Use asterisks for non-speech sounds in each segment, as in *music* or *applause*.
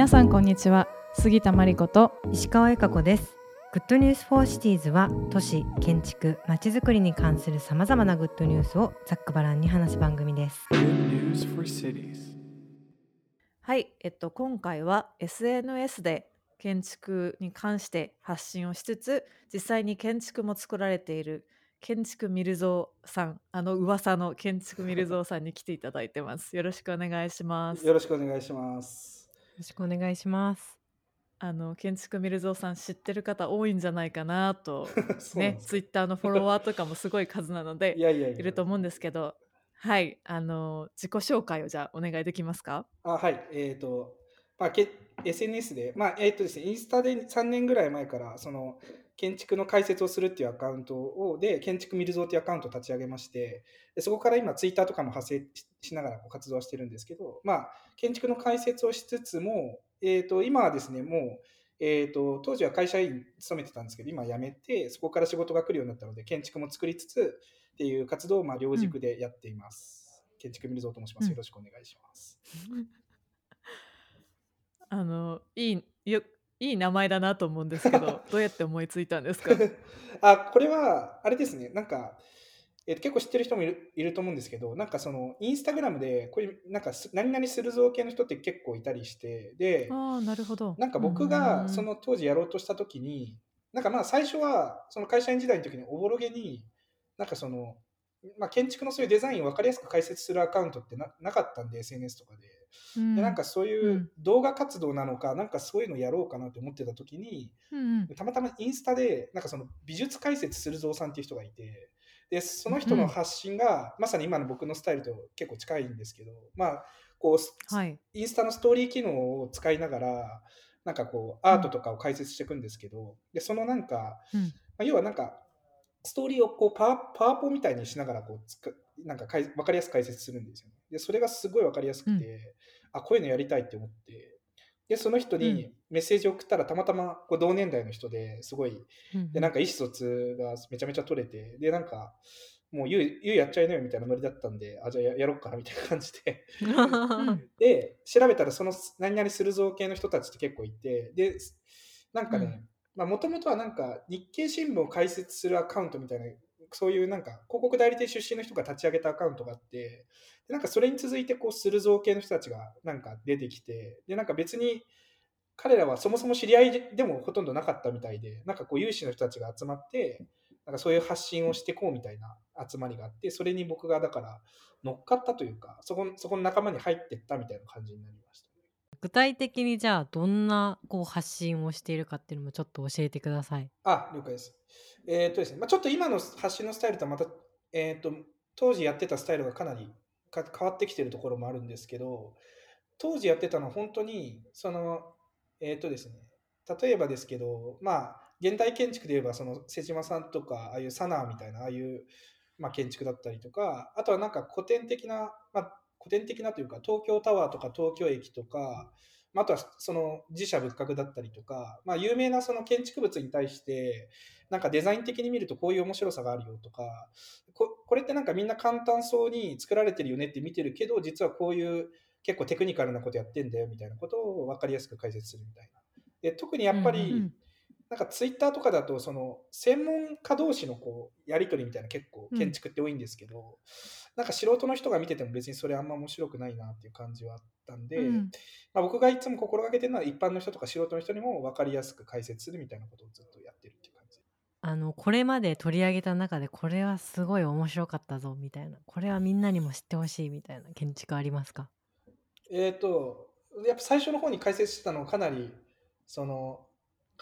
皆さんこんにちは。杉田真理子と石川由佳子です。 Good News for Cities は都市建築まちづくりに関するさまざまなグッドニュースをざっくばらんに話す番組です。Good news for cities. はいえっと今回は SNS で建築に関して発信をしつつ実際に建築も作られている建築みるぞーさんあの噂の建築みるぞーさんに来ていただいてます。よろしくお願いします。よろしくお願いします。よろしくお願いします。あの建築ミルゾーさん知ってる方多いんじゃないかなと *laughs* ねツイッターのフォロワーとかもすごい数なのでいると思うんですけどはいあの自己紹介をじゃあお願いできますか？あはい。えっ、と、まあ、け SNS で、まあ、えっ、とですね、インスタで3年ぐらい前から、その、建築の解説をするっていうアカウントを、で、建築ミルゾーっていうアカウントを立ち上げまして、でそこから今、ツイッターとかも派生ししながら活動はしてるんですけど、まあ、建築の解説をしつつも、えっ、と、今はですね、もう、えー、と当時は会社員勤めてたんですけど今辞めてそこから仕事が来るようになったので建築も作りつつっていう活動をまあ両軸でやっています、建築ミルゾーと申します、うん。よろしくお願いします、*laughs* あのいいよいい名前だなと思うんですけど *laughs* どうやって思いついたんですか？*laughs* あこれはあれですね。なんか、え結構知ってる人もいるいると思うんですけどなんかそのインスタグラムでこういうなんかす何々するぞ系の人って結構いたりしてでああなるほど。なんか僕がその当時やろうとした時に、なんかまあ最初はその会社員時代の時におぼろげに、なんかその、まあ、建築のそういうデザインを分かりやすく解説するアカウントってななかったんで、SNS とかで。うん。で、なんかそういううん。動画活動なのか、なんかそういうのやろうかなと思ってた時に、うんうん。たまたまインスタで、なんかその美術解説するぞうさんっていう人がいて、で、その人の発信が、まさに今の僕のスタイルと結構近いんですけど、まあ、こう、はい。インスタのストーリー機能を使いながら、なんかこう、アートとかを解説していくんですけど、で、そのなんか、うん。まあ、要はなんか、ストーリーをこうパワパワポみたいにしながらこうつく、なんかかい分かりやすく解説するんですよね。で、それがすごい分かりやすくて、あ、こういうのやりたいって思って、で、その人にメッセージを送ったら、たまたまこう同年代の人ですごい、うんで、なんか意思疎通がめちゃめちゃ取れて、で、なんか、もう言う、言うやっちゃいなよみたいなノリだったんで、あ、じゃあややろうかなみたいな感じで、うん。で、調べたらその何々するぞ系の人たちって結構いて、で、なんかね、まあもともとはなんか日経新聞を解説するアカウントみたいな、そういうなんか広告代理店出身の人が立ち上げたアカウントがあって、でなんかそれに続いてこうするぞ系の人たちがなんか出てきて、で、なんか別に彼らはそもそも知り合いでもほとんどなかったみたいで、なんかこう有志の人たちが集まって、なんかそういう発信をしていこうみたいな集まりがあって、それに僕がだから乗っかったというか、そこそこの仲間に入ってったみたいな感じになりました。具体的にじゃあどんなこう発信をしているかっていうのもちょっと教えてくださいあ、了解です。えーっとですね、まあ、ちょっと今の発信のスタイルとはまた、えーっと、当時やってたスタイルがかなり変わってきてるところもあるんですけど、当時やってたのは本当に、その、えーっとですね、例えばですけど、まあ、現代建築で言えば、その、瀬島さんとか、ああいうサナーみたいな、ああいう、まあ、建築だったりとか、あとはなんか古典的な、まあ、古典的なというか、東京タワーとか東京駅とか、まあ、あとはその自社仏閣だったりとか、まあ、有名なその建築物に対して、なんかデザイン的に見るとこういう面白さがあるよとか、ここれってなんかみんな簡単そうに作られてるよねって見てるけど、実はこういう結構テクニカルなことやってんだよみたいなことを分かりやすく解説するみたいな。で特にやっぱり、うんうんなんかツイッターとかだと、その専門家同士のこうやり取りみたいな結構建築って多いんですけど、なんか素人の人が見てても別にそれあんま面白くないなっていう感じはあったんで、うん。まあ、僕がいつも心がけてるのは一般の人とか素人の人にも分かりやすく解説するみたいなことをずっとやってるっていう感じ。あのこれまで取り上げた中でこれはすごい面白かったぞみたいな。これはみんなにも知ってほしいみたいな建築ありますか？えっ、と、やっぱ最初の方に解説してたのはかなり、その、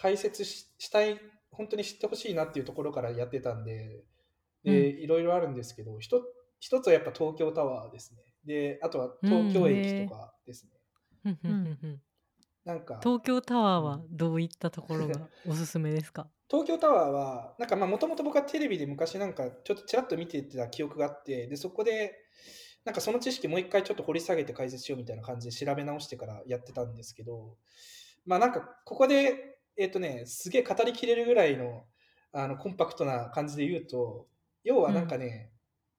解説ししたい、本当に知ってほしいなっていうところからやってたんで、で、いろいろあるんですけど、ひと一つはやっぱ東京タワーですね。で、あとは東京駅とかですね。ふんふんふん。ふん。なんか、東京タワーはどういったところが *laughs* おすすめですか？東京タワーは、なんかまあもともと僕はテレビで昔なんかちょっとちらっと見てた記憶があって、で、そこで、なんかその知識もう一回ちょっと掘り下げて解説しようみたいな感じで調べ直してからやってたんですけど、まあなんかここで、えっ、とね、すげえ語りきれるぐらいのあのコンパクトな感じで言うと、要はなんかね、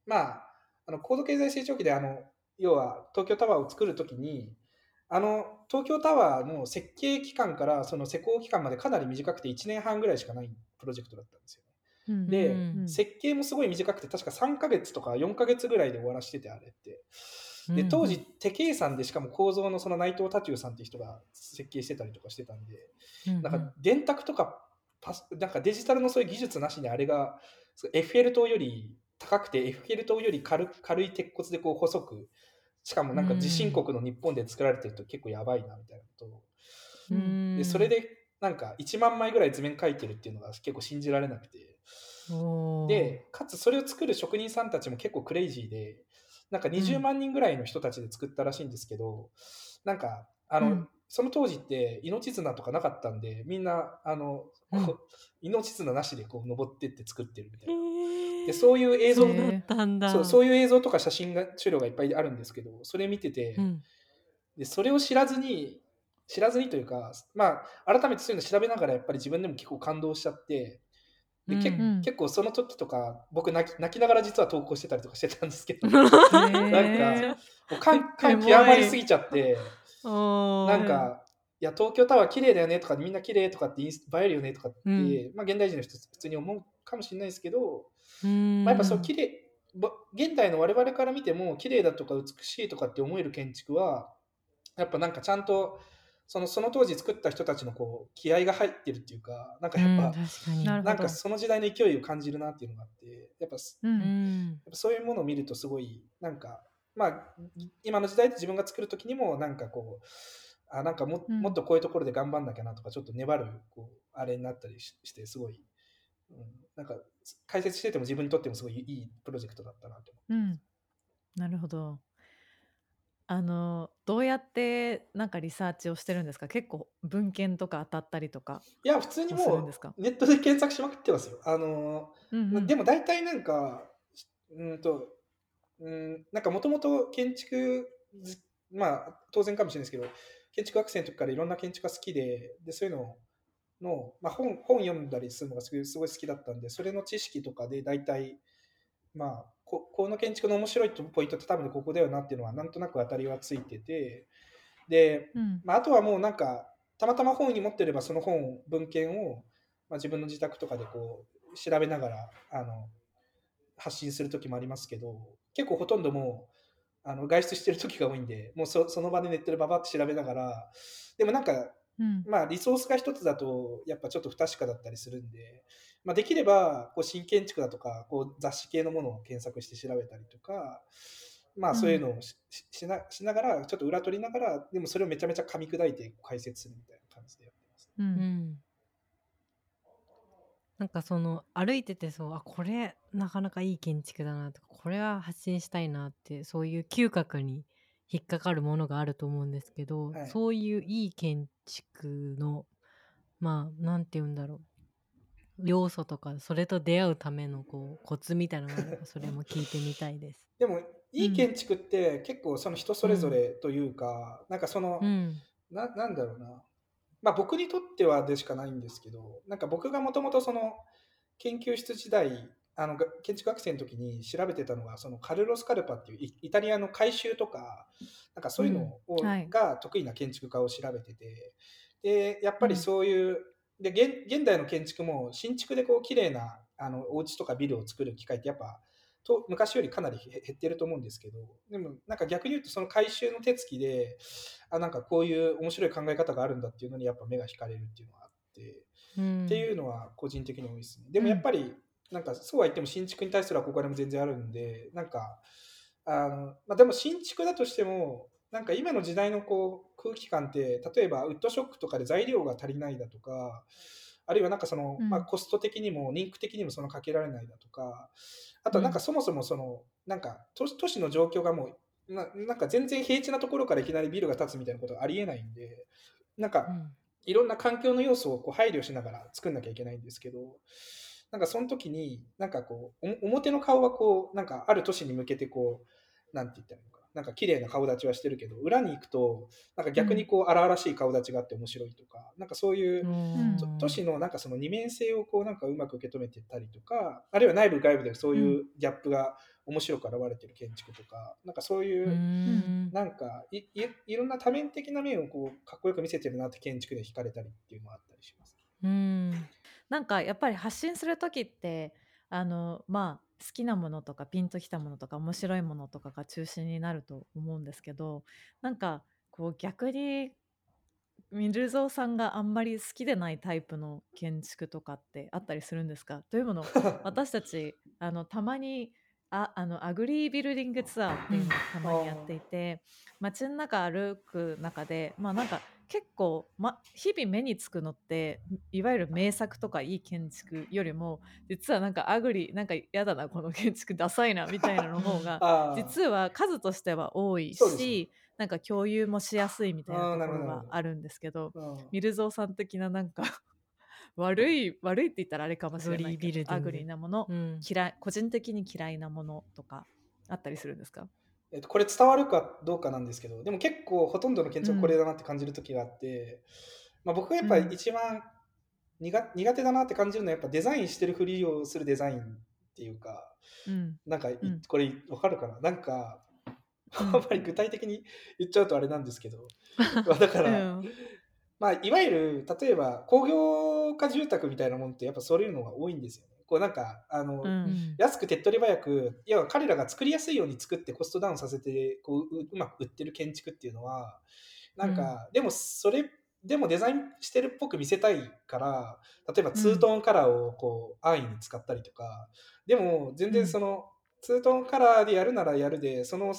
まあ、あの高度経済成長期であの、要は東京タワーを作るときに、あの東京タワーの設計期間からその施工期間までかなり短くて1年半ぐらいしかないプロジェクトだったんですよ。うんで、うん設計もすごい短くて確か3ヶ月とか4ヶ月ぐらいで終わらしててあれって。で当時手計算でしかも構造のその内藤多中さんっていう人が設計してたりとかしてたんでうんなんか電卓とかパスなんかデジタルのそういう技術なしにあれがエッフェル塔より高くてエッフェル塔より軽軽い鉄骨でこう細くしかもなんか地震国の日本で作られてると結構やばいなみたいなことを。うん。でそれでなんか1万枚ぐらい図面描いてるっていうのが結構信じられなくて。でかつそれを作る職人さんたちも結構クレイジーでなんか20うん。万人ぐらいの人たちで作ったらしいんですけど、なんかあの、うん。その当時って命綱とかなかったんでみんなあの、うん。命綱なしでこう登ってって作ってるみたいな。でそういう映像そうそういう映像とか写真が資料がいっぱいあるんですけどそれ見てて、うん。でそれを知らずに知らずにというか、まあ、改めてそういうの調べながらやっぱり自分でも結構感動しちゃってで、けうん結構その時とか僕泣き泣きながら実は投稿してたりとかしてたんですけど。な *laughs* なんか感感極まりすぎちゃってなんかいや東京タワー綺麗だよねとかみんな綺麗とかってインス映えるよねとかって、うん。まあ、現代人の人普通に思うかもしれないですけど、うん。まあ、やっぱそう綺麗ぼ現代の我々から見ても綺麗だとか美しいとかって思える建築はやっぱなんかちゃんとそのその当時作った人たちのこう気合が入ってるっていうかなんかやっぱ、うんなるほど。なんかその時代の勢いを感じるなっていうのがあってやっぱううん。ん。やっぱそういうものを見るとすごいなんかまあ今の時代で自分が作る時にもなんかこうあなんかも,、うん。もっとこういうところで頑張んなきゃなとかちょっと粘るこうあれになったりししてすごい、うん、なんか解説してても自分にとってもすごいいいプロジェクトだったなとうん。なるほどあのどうやってなんかリサーチをしてるんですか？結構文献とか当たったりとか、いや普通にどうするんもですか？うネットで検索しまくってますよ。あのうんうん。でも大体なんか、うんと、うん、なんかもともと建築ず、まあ当然かもしれないですけど、建築学生の時からいろんな建築が好きで、でそういうのの、まあ、本本読んだりするのがすごいすごい好きだったんで、それの知識とかで大体、まあ、ここの建築の面白いポイントって多分ここだよなっていうのはなんとなく当たりはついてて、で、うん。まあ、あとはもうなんかたまたま本に持ってればその本文献を、まあ、自分の自宅とかでこう調べながらあの発信する時もありますけど結構ほとんどもうあの外出してる時が多いんでもうそその場でネットでババッと調べながらでもなんかうん。まあリソースが一つだとやっぱちょっと不確かだったりするんで、まあ、できればこう新建築だとかこう雑誌系のものを検索して調べたりとか、まあ、そういうのをし,し、しなしながらちょっと裏取りながらでもそれをめちゃめちゃ噛み砕いて解説するみたいな感じでやってます。ううん。ん。なんかその歩いててそうあこれなかなかいい建築だなとかこれは発信したいなってそういう嗅覚に引っかかるものがあると思うんですけど、はい。そういういい建築のまあなんて言うんだろう。要素とかそれと出会うためのこうコツみたいなのがそれも聞いてみたいです。*laughs* でもいい建築って結構その人それぞれというか、なんかその、うん。ななんだろうな、まあ、僕にとってはでしかないんですけどなんか僕がもともとその研究室時代あのが建築学生の時に調べてたのがそのカルロス・カルパっていうイイタリアの改修とかなんかそういうのを、うん。はい。が得意な建築家を調べててでやっぱりそういう、で現現代の建築も新築でこう綺麗なあのお家とかビルを作る機会ってやっぱと昔よりかなりへ減ってると思うんですけどでもなんか逆に言うとその改修の手つきであなんかこういう面白い考え方があるんだっていうのにやっぱ目が惹かれるっていうのがあって、うん。っていうのは個人的に多いですね。でもやっぱりなんかそうは言っても新築に対する憧れも全然あるんでなんかあの、まあ、でも新築だとしてもなんか今の時代のこう空気感って例えばウッドショックとかで材料が足りないだとかあるいはなんかその、うん。まあ、コスト的にもリンク的にもそのかけられないだとかあとはなんかそもそもそのなんか都都市の状況がもうななんか全然平地なところからいきなりビルが建つみたいなことがありえないんでなんかうん。いろんな環境の要素をこう配慮しながら作んなきゃいけないんですけどなんかその時になんかこうお表の顔はこうなんかある都市に向けてこうなんて言ったらいいのかな。なんか綺麗な顔立ちはしてるけど、裏に行くと、なんか逆にこう荒々しい顔立ちがあって面白いとか、なんかそういう、都市のなんかその二面性をこうなんかうまく受け止めてたりとか、あるいは内部外部でそういうギャップが面白く現れてる建築とか、なんかそういうう、ん。なんかいいいろんな多面的な面をこうかっこよく見せてるなって建築で惹かれたりっていうのがあったりします。うんなんかやっぱり発信する時ってあのまあ好きなものとかピンときたものとか面白いものとかが中心になると思うんですけどなんかこう逆にミルゾーさんがあんまり好きでないタイプの建築とかってあったりするんですか？というもの *laughs* 私たちあのたまにああのアグリービルディングツアーっていうのをたまにやっていて街の中歩く中でまあなんか結構、ま、日々目につくのっていわゆる名作とかいい建築よりも実はなんか ugly なんか嫌だなこの建築ダサいなみたいなの方が *laughs* 実は数としては多いそうですね。しなんか共有もしやすいみたいなところがあるんですけどうん。みるぞーさん的ななんか *laughs* 悪い悪いって言ったらあれかもしれないけど ugly なもの、うん。嫌い個人的に嫌いなものとかあったりするんですか？えっと、これ伝わるかどうかなんですけど、でも結構ほとんどの建築はこれだなって感じる時があって、まあ、僕がやっぱり一番苦,、苦手だなって感じるのはやっぱデザインしてるふりをするデザインっていうか、うん。なんかい、ん。これわかるかな？なんか、あうん。*laughs* んまり具体的に言っちゃうとあれなんですけど、*laughs* まあだかうら、ん。まあ、いわゆる例えば工業化住宅みたいなもんってやっぱそういうのが多いんですよね。こうなんかあの、うん。安く手っ取り早く、いや彼らが作りやすいように作ってコストダウンさせてこうううまく売ってる建築っていうのは、なんか、でもそれ、でもデザインしてるっぽく見せたいから、例えばツートーンカラーをこう安易に使ったりとか、でも全然その、ツートーンカラーでやるならやるで、その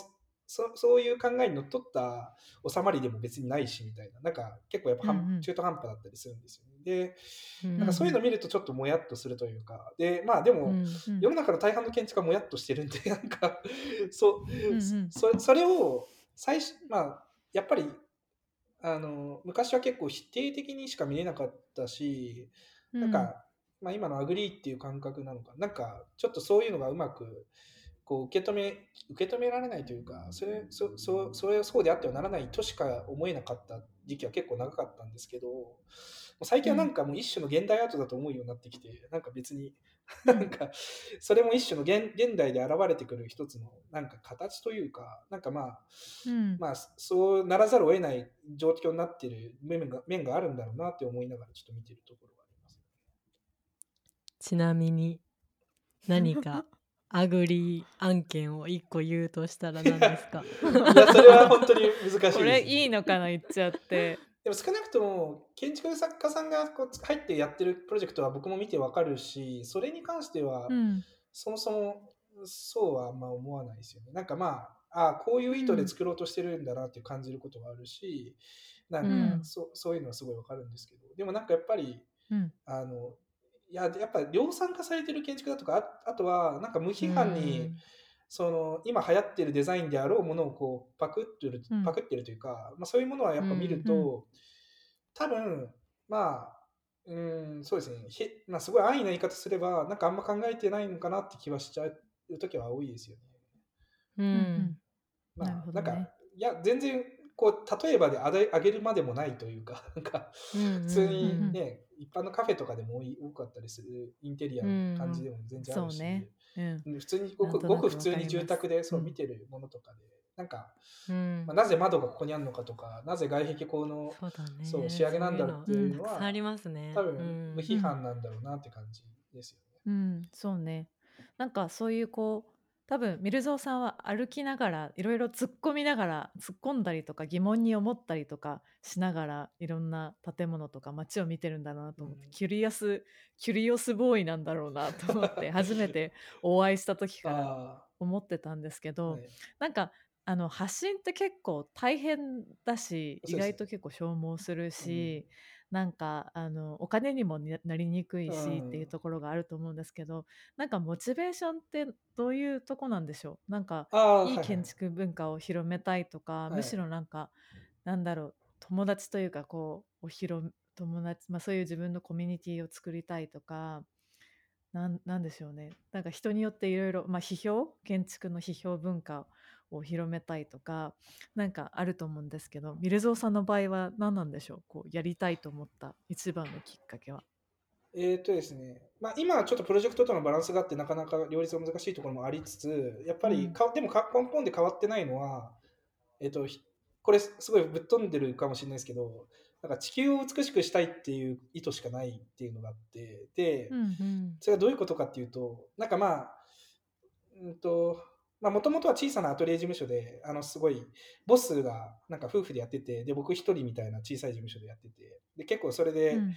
そそういう考えにのっとった収まりでも別にないしみたいな、なんか結構やっぱ半、うんうん。中途半端だったりするんですよね。で、うんなんかそういうの見るとちょっともやっとするというか、で、まあでも、うんうん。世の中の大半の建築はもやっとしてるんで、*laughs* なんか、そう、んうん。そそれを最初、まあ、やっぱり、あの、昔は結構否定的にしか見れなかったし、なんか、まあ今の ugly っていう感覚なのか、なんか、ちょっとそういうのがうまく、こう受け止め、受け止められないというか、それ、そそそれはそうであってはならないとしか思えなかった時期は結構長かったんですけど、最近はなんかもう一種の現代アートだと思うようになってきて、なんか別に、*laughs* なんか、それも一種の現現代で現れてくる一つの、なんか形というか、なんかまあ、うん。まあ、そうならざるを得ない状況になっている面が面があるんだろうなって思いながらちょっと見てるところがあります。ちなみに何か ugly 案件を一個言うとしたら何ですか？*laughs* いや、それは本当に難しいです、これいいのかな言っちゃって。*laughs* でも少なくとも建築作家さんがこう入ってやってるプロジェクトは僕も見てわかるし、それに関してはうん。そもそもそうはあんま思わないですよね。なんかまあ、あこういう意図で作ろうとしてるんだなって感じることがあるし、なんかうん。そそういうのはすごいわかるんですけど、でもなんかやっぱり、うん。あの、いや、やっぱ量産化されてる建築だとか、ああとはなんか無批判に、その今流行ってるデザインであろうものをこうパクってる、うん。パクってるというか、まあ、そういうものはやっぱ見ると、うん多分まあうんそうですね。へ、まあ、すごい安易な言い方すればなんかあんま考えてないのかなって気はしちゃう時は多いですよね。ううんん。まあ、なね。なんかいや全然こう例えばであげあげるまでもないというかなんか普通にね、一般のカフェとかでも多い多かったりするインテリアの感じでも全然あるし、ねうんうん。普通にごくごく普通に住宅でそううん見てるものとかで、なんか、うん。まあ、なぜ窓がここにあるのかとかなぜ外壁このそうだね。そう仕上げなんだろうっていうのはたくさん。ありますね。多うん。分無批判なんだろうなって感じですよね。うん、そうね。なんかそういうこう多分ミルゾーさんは歩きながらいろいろ突っ込みながら突っ込んだりとか疑問に思ったりとかしながらいろんな建物とか街を見てるんだなと思って、うん。キュリアスキュリオスボーイなんだろうなと思って *laughs* 初めてお会いした時からあ思ってたんですけあ、ど、はい。なんかあの発信って結構大変だし意外と結構消耗するし、なんかあのお金にもになりにくいし、うんっていうところがあると思うんですけどなんかモチベーションってどういうとこなんでしょう？なんかいい建築文化を広めたいとか、い。むしろなんかなんだろう友達というかこうお広め友達、まあ、そういう自分のコミュニティを作りたいとかなんなんでしょうね。なんか人によっていろいろまあ批評建築の批評文化を広めたいとかなんかあると思うんですけどミルゾーさんの場合は何なんでしょう？こうやりたいと思った一番のきっかけは。えーとですねまあ、今はちょっとプロジェクトとのバランスがあってなかなか両立が難しいところもありつつやっぱりか、でもか根本で変わってないのは、えー、とひこれすごいぶっ飛んでるかもしれないですけどなんか地球を美しくしたいっていう意図しかないっていうのがあってで、うんうん。それはどういうことかっていうとなんかまあうんとまあもともとは小さなアトリエ事務所であのすごいボスがなんか夫婦でやっててで僕一人みたいな小さい事務所でやっててで結構それで、うん。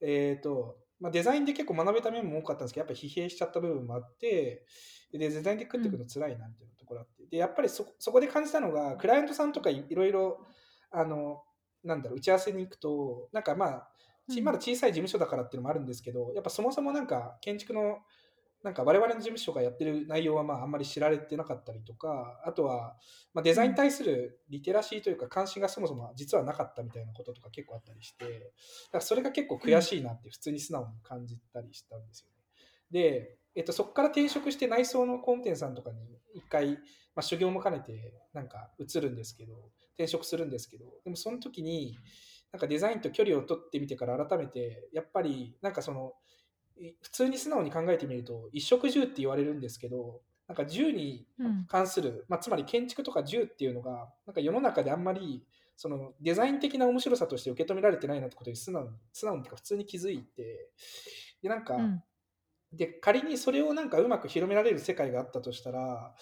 えーとまあ、デザインで結構学べた面も多かったんですけどやっぱり疲弊しちゃった部分もあってでデザインで食っていくの辛いなっていうところあってでやっぱりそそこで感じたのがクライアントさんとかいいろいろあのなんだろう打ち合わせに行くとなんかまあまだ小さい事務所だからっていうのもあるんですけどやっぱそもそもなんか建築のなんか我々の事務所がやってる内容はまああんまり知られてなかったりとかあとはまあデザインに対するリテラシーというか関心がそもそも実はなかったみたいなこととか結構あったりしてだからそれが結構悔しいなって普通に素直に感じたりしたんですよね。で、えっと、そこから転職して内装の工務店さんとかに一回、まあ、修行も兼ねてなんか移るんですけど転職するんですけどでもその時になんかデザインと距離を取ってみてから改めてやっぱりなんかそのい普通に素直に考えてみると一色銃って言われるんですけどなんか銃にうん。関する、まあ、つまり建築とか銃っていうのがなんか世の中であんまりそのデザイン的な面白さとして受け止められてないなってことに素直に素直に普通に気づいてでなんか、うん。で仮にそれをなんかうまく広められる世界があったとしたら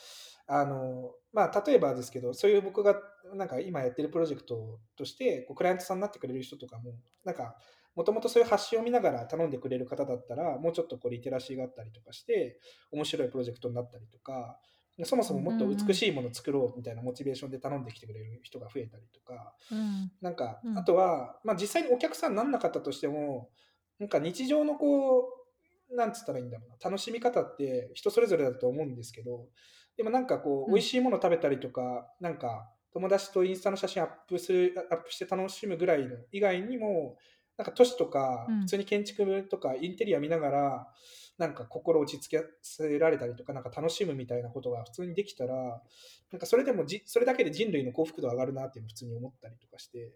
あのまあ例えばですけどそういう僕がなんか今やってるプロジェクトとしてこうクライアントさんになってくれる人とかもなんかもともとそういう発信を見ながら頼んでくれる方だったらもうちょっとこうリテラシーがあったりとかして面白いプロジェクトになったりとかそもそももっと美しいものを作ろうみたいなモチベーションで頼んできてくれる人が増えたりとかうん。なんか、うん。あとは、まあ、実際にお客さんになんなかったとしても、なんか日常のこう、なんつったらいいんだろうな、楽しみ方って人それぞれだと思うんですけど、でもなんかこう、うん。美味しいもの食べたりとか、なんか友達とインスタの写真アップする、アップして楽しむぐらいの以外にも、なんか都市とかうん、普通に建築とかインテリア見ながら、なんか心落ち着けられたりとか、なんか楽しむみたいなことが普通にできたら、なんかそれでもじ、それだけで人類の幸福度上がるなっていうのを普通に思ったりとかして、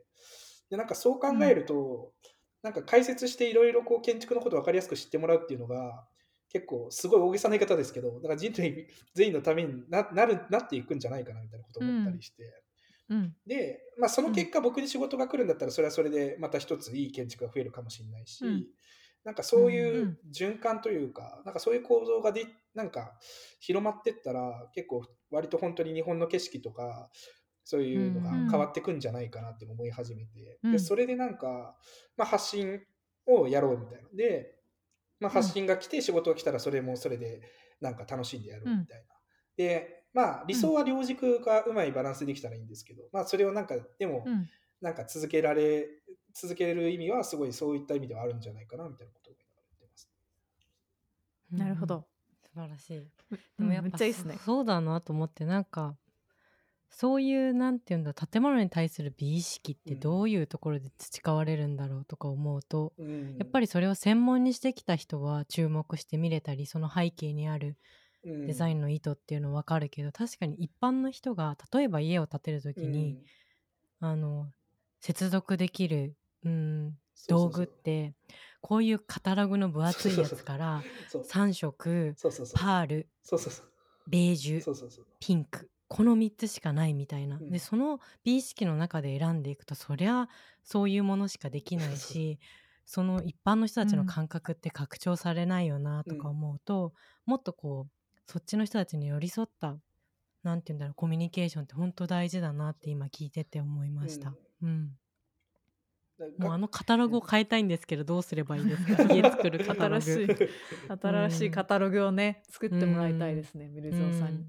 で、なんかそう考えると、なんか解説していろいろこう建築のことを分かりやすく知ってもらうっていうのが、結構すごい大げさな言い方ですけど、だから人類全員のためにななるなっていくんじゃないかなみたいなことを思ったりして、うん。で、まあ、その結果僕に仕事が来るんだったらそれはそれでまた一ついい建築が増えるかもしれないし、うん。なんかそううんいううん。循環というか、なんかそういう構造がでなんか広まってったら結構割と本当に日本の景色とかそういうのがうん。変わってくんじゃないかなって思い始めて、うん。でそれでなんか、まあ、発信をやろうみたいな。で、まあ、発信が来て仕事が来たらそれもそれでなんか楽しんでやろうみたいな。でまあ理想は両軸がうまいバランスできたらいいんですけど、まあそれをなんかでもうんなんか続けられ続ける意味はすごいそういった意味ではあるんじゃないかなみたいなことを言ってます。なるほど。素晴らしい。うんでもやっぱめっちゃいいですねそ。そうだなと思ってなんかそういうなんていうんだ建物に対する美意識ってうん。どういうところで培われるんだろうとか思うと、うんやっぱりそれを専門にしてきた人は注目して見れたりその背景にあるデザインンの意図っていうの分かるけど、確かに一般の人が例えば家を建てる時に、あの接続できる、うん、道具ってこういうカタログの分厚いやつからそう。3色パールベージュピンクこの3つしかないみたいな、うん。でその美意識の中で選んでいくとそりゃそういうものしかできないしその一般の人たちの感覚って拡張されないよなとか思うと、もっとこうそっちの人たちに寄り添ったなんて言うんだろうコミュニケーションって本当大事だなって今聞いてて思いました。うん。もうあのカタログを変えたいんですけどどうすればいいですか？*laughs* 家作るカタログ。新しい新しいカタログをね作ってもらいたいですね、ミルゾーさんに。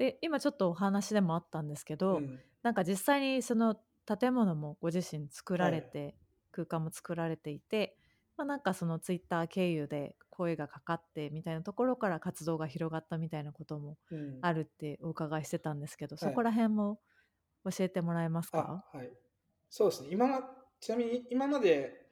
うんで今ちょっとお話でもあったんですけど、うん。なんか実際にその建物もご自身作られて、空間も作られていて、まあ、なんかそのツイッター経由で声がかかってみたいなところから活動が広がったみたいなこともうん。あるってお伺いしてたんですけど、はい。そこら辺も教えてもらえますか？あはい。そうですね。今まちなみに今まで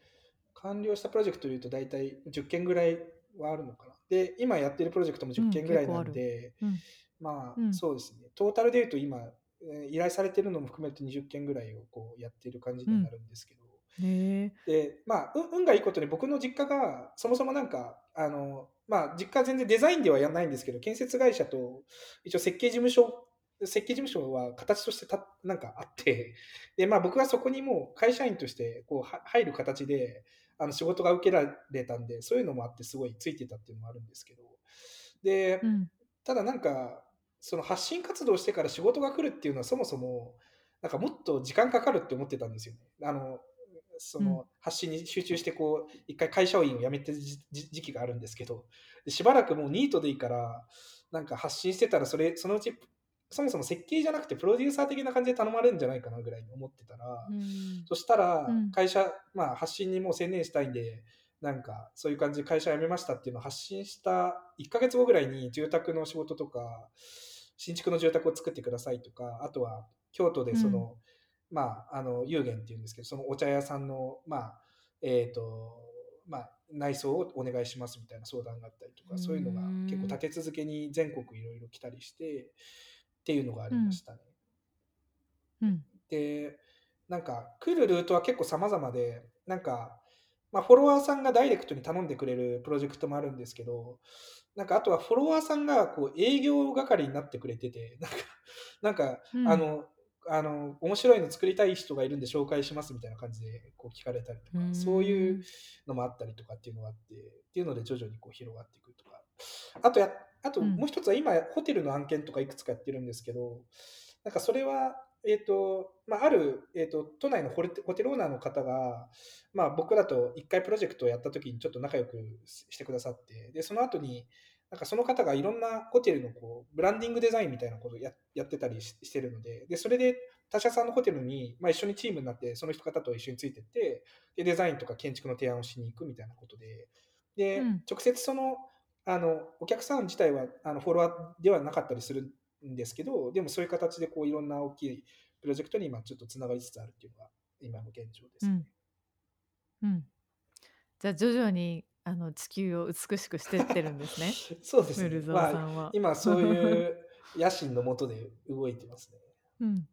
完了したプロジェクトでいうと大体10件ぐらいはあるのかな。で、今やってるプロジェクトも10件ぐらいなので、うんまあ、うんそうですね。トータルで言うと今、えー依頼されてるのも含めると20件ぐらいをこうやってる感じにはなるんですけど。で、まあ、運運がいいことに僕の実家が、そもそもなんか、あの、まあ、実家は全然デザインではやらないんですけど、建設会社と一応設計事務所、設計事務所は形としてたなんかあって、で、まあ僕はそこにもう会社員としてこうは入る形で、あの仕事が受けられたんで、そういうのもあってすごいついてたっていうのもあるんですけど、で、うん。ただなんか、その発信活動してから仕事が来るっていうのはそもそも、なんかもっと時間かかるって思ってたんですよね。あの、その発信に集中してこう、一回会社員を辞めてる時時期があるんですけど、でしばらくもうニートでいいから、なんか発信してたら、それ、そのうち、そもそも設計じゃなくてプロデューサー的な感じで頼まれるんじゃないかなぐらいに思ってたら、うん。そしたらうん、会社、まあ、発信にもう専念したいんで、なんか、そういう感じで会社辞めましたっていうのを発信した1ヶ月後ぐらいに住宅の仕事とか、新築の住宅を作ってくださいとか、あとは京都でその、まあ、あの、有限っていうんですけど、そのお茶屋さんの、まあ、えっ、と、まあ、内装をお願いしますみたいな相談があったりとか、そういうのが結構立て続けに全国いろいろ来たりして、っていうのがありましたね。うん。で、なんか来るルートは結構様々で、なんか、まあ、フォロワーさんがダイレクトに頼んでくれるプロジェクトもあるんですけど、なんかあとはフォロワーさんがこう営業係になってくれてて、なんか、なんか、うん。あの、あの、面白いの作りたい人がいるんで紹介しますみたいな感じでこう聞かれたりとか、うん。そういうのもあったりとかっていうのがあって、っていうので徐々にこう広がっていくとか。あとや、あとうん。もう一つは今、ホテルの案件とかいくつかやってるんですけど、なんかそれは、えっ、と、まあ、ある、えっ、と、都内のホテルオーナーの方が、まあ、僕らと一回プロジェクトをやった時にちょっと仲良くしてくださって、で、その後に、なんかその方がいろんなホテルのこうブランディングデザインみたいなことをややってたりししてるので、で、それで他社さんのホテルに、まあ、一緒にチームになって、その人方と一緒についてって、で、デザインとか建築の提案をしに行くみたいなことで、で、うん。直接その、あの、お客さん自体は、あの、フォロワーではなかったりするんですけど、でもそういう形でこういろんな大きいプロジェクトに今ちょっとつながりつつあるっていうのが今の現状です。うん。うん。じゃあ徐々にあの地球を美しくしてってるんですね。*laughs* そうですね。まあ。今そういう野心のもとで動いてますね。*laughs* うん。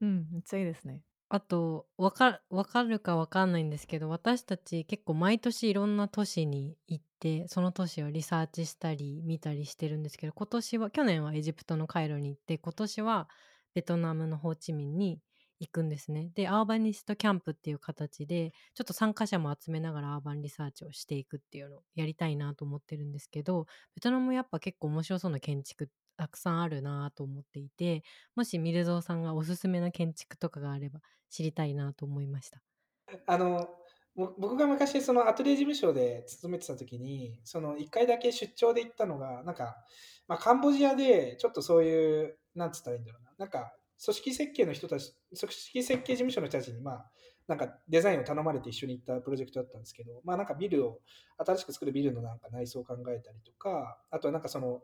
うん、めっちゃいいですね。あとわかわかるかわかんないんですけど私たち結構毎年いろんな都市に行ってその都市をリサーチしたり見たりしてるんですけど今年は去年はエジプトのカイロに行って今年はベトナムのホーチミンに行くんですね。でアーバニストキャンプっていう形でちょっと参加者も集めながらアーバンリサーチをしていくっていうのをやりたいなと思ってるんですけどベトナムやっぱ結構面白そうな建築たくさんあるなと思っていてもしミルゾーさんがおすすめの建築とかがあれば知りたいなと思いました。あの、僕が昔そのアトリエ事務所で勤めてた時に、その1回だけ出張で行ったのが、なんか、まあ、カンボジアでちょっとそういう、なんつったらいいんだろうな、なんか、組織設計の人たち、組織設計事務所の人たちに、まあ、なんかデザインを頼まれて一緒に行ったプロジェクトだったんですけど、まあなんかビルを、新しく作るビルのなんか内装を考えたりとか、あとはなんかその、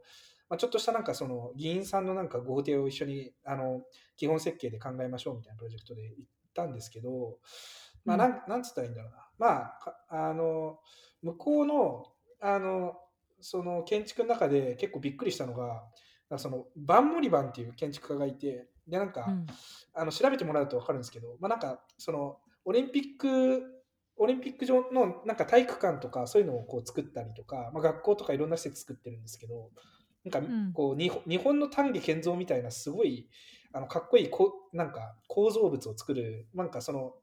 まあ、ちょっとしたなんかその議員さんのなんか豪邸を一緒にあの基本設計で考えましょうみたいなプロジェクトで行ったんですけど、まあなん、なんつったらいいんだろうな。まあ、かあの、向こうの、あの、その建築の中で結構びっくりしたのが、そのバン・モリバンっていう建築家がいて、で、なんか、うん。あの調べてもらうと分かるんですけど、まあ、なんかそのオリンピックオリンピック場のなんか体育館とかそういうのをこう作ったりとか、まあ、学校とかいろんな施設作ってるんですけどなんかん。こう、日本日本の丹下健三みたいなすごいあのかっこいいこなんか構造物を作るなんかその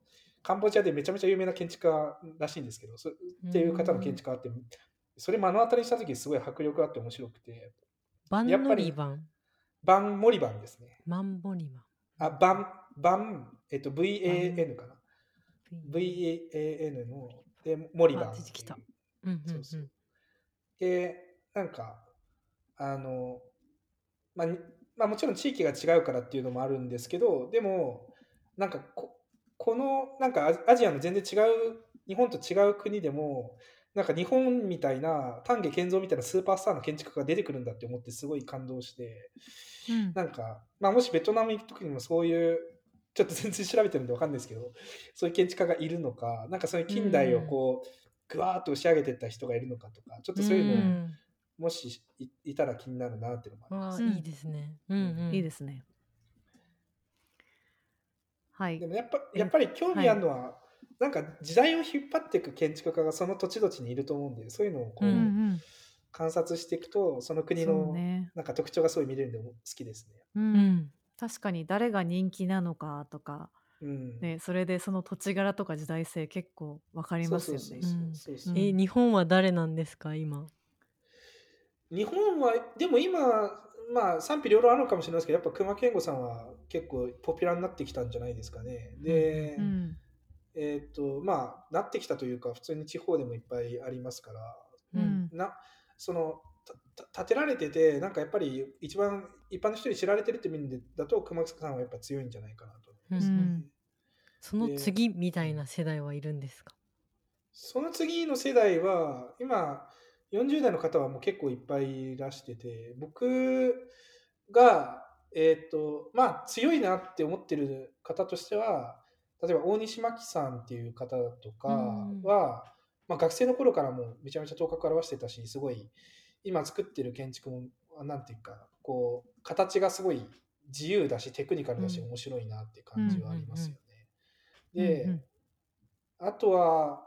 カンボジアでめちゃめちゃ有名な建築家らしいんですけどそっていう方の建築家あってそれ目の当たりにした時すごい迫力あって面白くて。バンノやっぱりリバンバン・モリバンですね。マンボリバン。あバンバン、えっと、VAN かな。VAN のでモリバンあ出てきた。うんうんそうでなんかあの、まあにまあ、もちろん地域が違うからっていうのもあるんですけどでもなんかここのなんかアアジアの全然違う日本と違う国でもなんか日本みたいな丹下健三みたいなスーパースターの建築家が出てくるんだって思ってすごい感動してうん。なんか、まあ、もしベトナム行く時にもそういう、ちょっと全然調べてるんでわかんないですけど、そういう建築家がいるのか、なんかそういう近代をこう、ぐわーっと押し上げてった人がいるのかとかちょっとそういうのをんもしいいたら気になるなっていうのもあります。いいですね。うんうん、いいですね。はいで。もやっぱえやっぱり興味あるのは、なんか時代を引っ張っていく建築家がその土地土地にいると思うんでそういうのをこう、ううんうん。観察していくとその国のね。なんか特徴がすごい見れるんで好きですね。う。うんん確かに誰が人気なのかとか、うんね、それでその土地柄とか時代性結構わかりますよね。え日本は誰なんですか今？日本はでも今まあ賛否両論あるのかもしれないですけどやっぱ熊健吾さんは結構ポピュラーになってきたんじゃないですかね。で、うん。えっ、とまあなってきたというか普通に地方でもいっぱいありますからううんん。なその建てられててなんかやっぱり一番一般の人に知られてるって意味でだと熊さんはやっぱ強いんじゃないかなと思います、ねうんその次みたいな世代はいるんですか？その次の世代は今40代の方はもう結構いっぱいいらしてて僕がえっ、とまあ強いなって思ってる方としては例えば大西真紀さんっていう方とかうん。は、まあ、学生の頃からもうめちゃめちゃ頭角現してたしすごい今作ってる建築もなんていうかこう形がすごい自由だしテクニカルだしうん。面白いなって感じはありますよね。うんで、うんあとは、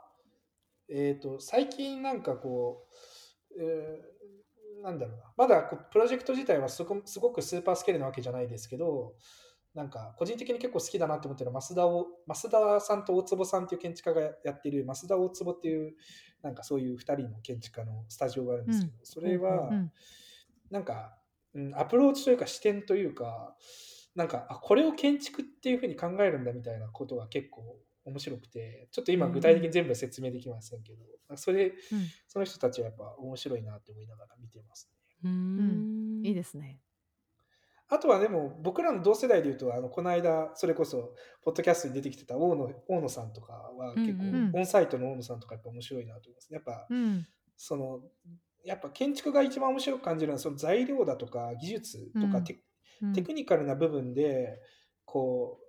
えっ、と、最近なんかこう、えーなんだろうな、まだプロジェクト自体はすごすごくスーパースケールなわけじゃないですけど、なんか個人的に結構好きだなって思ってるのは増田を増田さんと大坪さんっていう建築家がやってる増田大坪っていうなんかそういう2人の建築家のスタジオがあるんですけど、それはうん。なんか、うん、アプローチというか視点というかなんかあこれを建築っていうふうに考えるんだみたいなことが結構面白くてちょっと今具体的に全部は説明できませんけど、それうんその人たちはやっぱ面白いなって思いながら見てますね。うーんいいですね。あとはでも僕らの同世代でいうとあのこの間それこそポッドキャストに出てきてた大野大野さんとかは結構、うんうんオンサイトの大野さんとかやっぱ面白いなと思いますね。やっぱうん。そのやっぱ建築が一番面白く感じるのはその材料だとか技術とかうんテ,、うんテクニカルな部分でこうい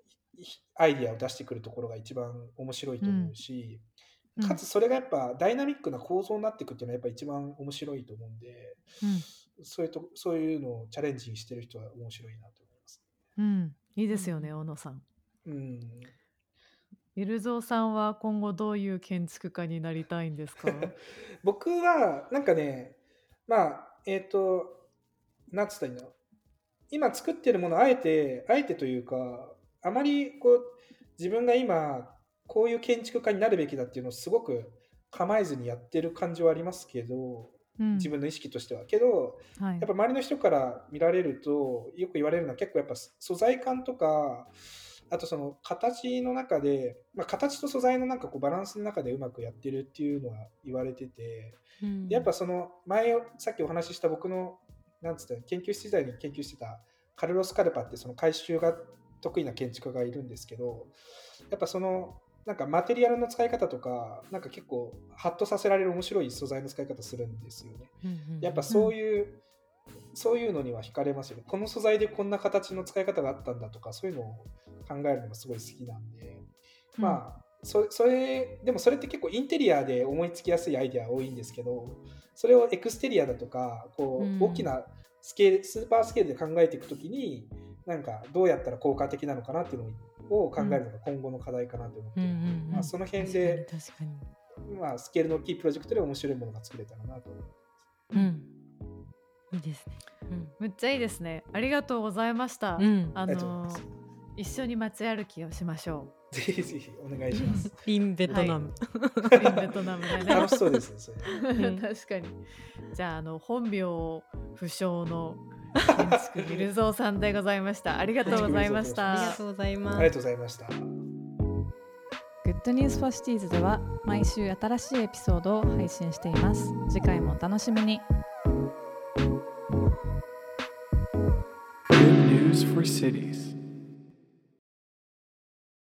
アイディアを出してくるところが一番面白いと思うし、うんかつそれがやっぱダイナミックな構造になっていくっていうのはやっぱ一番面白いと思うんでそういうとそういうのをチャレンジしてる人は面白いなと思います。うん。うん。いいですよね、うん小野さん。うんゆるぞうさんは今後どういう建築家になりたいんですか？*laughs* 僕はなんかねまあえっ、となんつったらいいんだろう今作ってるものあえてあえてというかあまりこう自分が今こういう建築家になるべきだっていうのをすごく構えずにやってる感じはありますけどうん。自分の意識としては。けどはい。やっぱ周りの人から見られるとよく言われるのは結構やっぱ素材感とかあとその形の中で、まあ、形と素材のなんかこうバランスの中でうまくやってるっていうのは言われててうん。やっぱその前さっきお話しした僕のなんつったら研究室時代に研究してたカルロス・カルパってその回収が得意な建築家がいるんですけどやっぱそのなんかマテリアルの使い方とかなんか結構ハッとさせられる面白い素材の使い方するんですよね。うんうん。やっぱそういう、そういうのには惹かれますよね。この素材でこんな形の使い方があったんだとか、そういうのを考えるのがすごい好きなんで、まあ、そそれ、でもそれって結構インテリアで思いつきやすいアイデア多いんですけど、それをエクステリアだとか、こうん。う、大きなスケール、スーパースケールで考えていくときに、なんかどうやったら効果的なのかなっていうのを考えるのが今後の課題かなと思ってるので、うんうんうんまあ、その辺確かにで、確かにまあ、スケールの大きいプロジェクトで面白いものが作れたらなと思います。うんいいですねめっちゃいいですね。ありがとうございました。うんうんあの一緒に街歩きをしましょぜひぜひお願いします。*laughs* in ベトナムう。ベトナムでね。楽しそうですね、それ。う *laughs* ん確かに。じゃああの本名不詳の建築みるぞーさんでございました。ありがとうございましありがた。とうございますありがとうございました。 Good News for Cities では毎週新しいエピソードを配信しています。次回もお楽しみに。Good news for cities.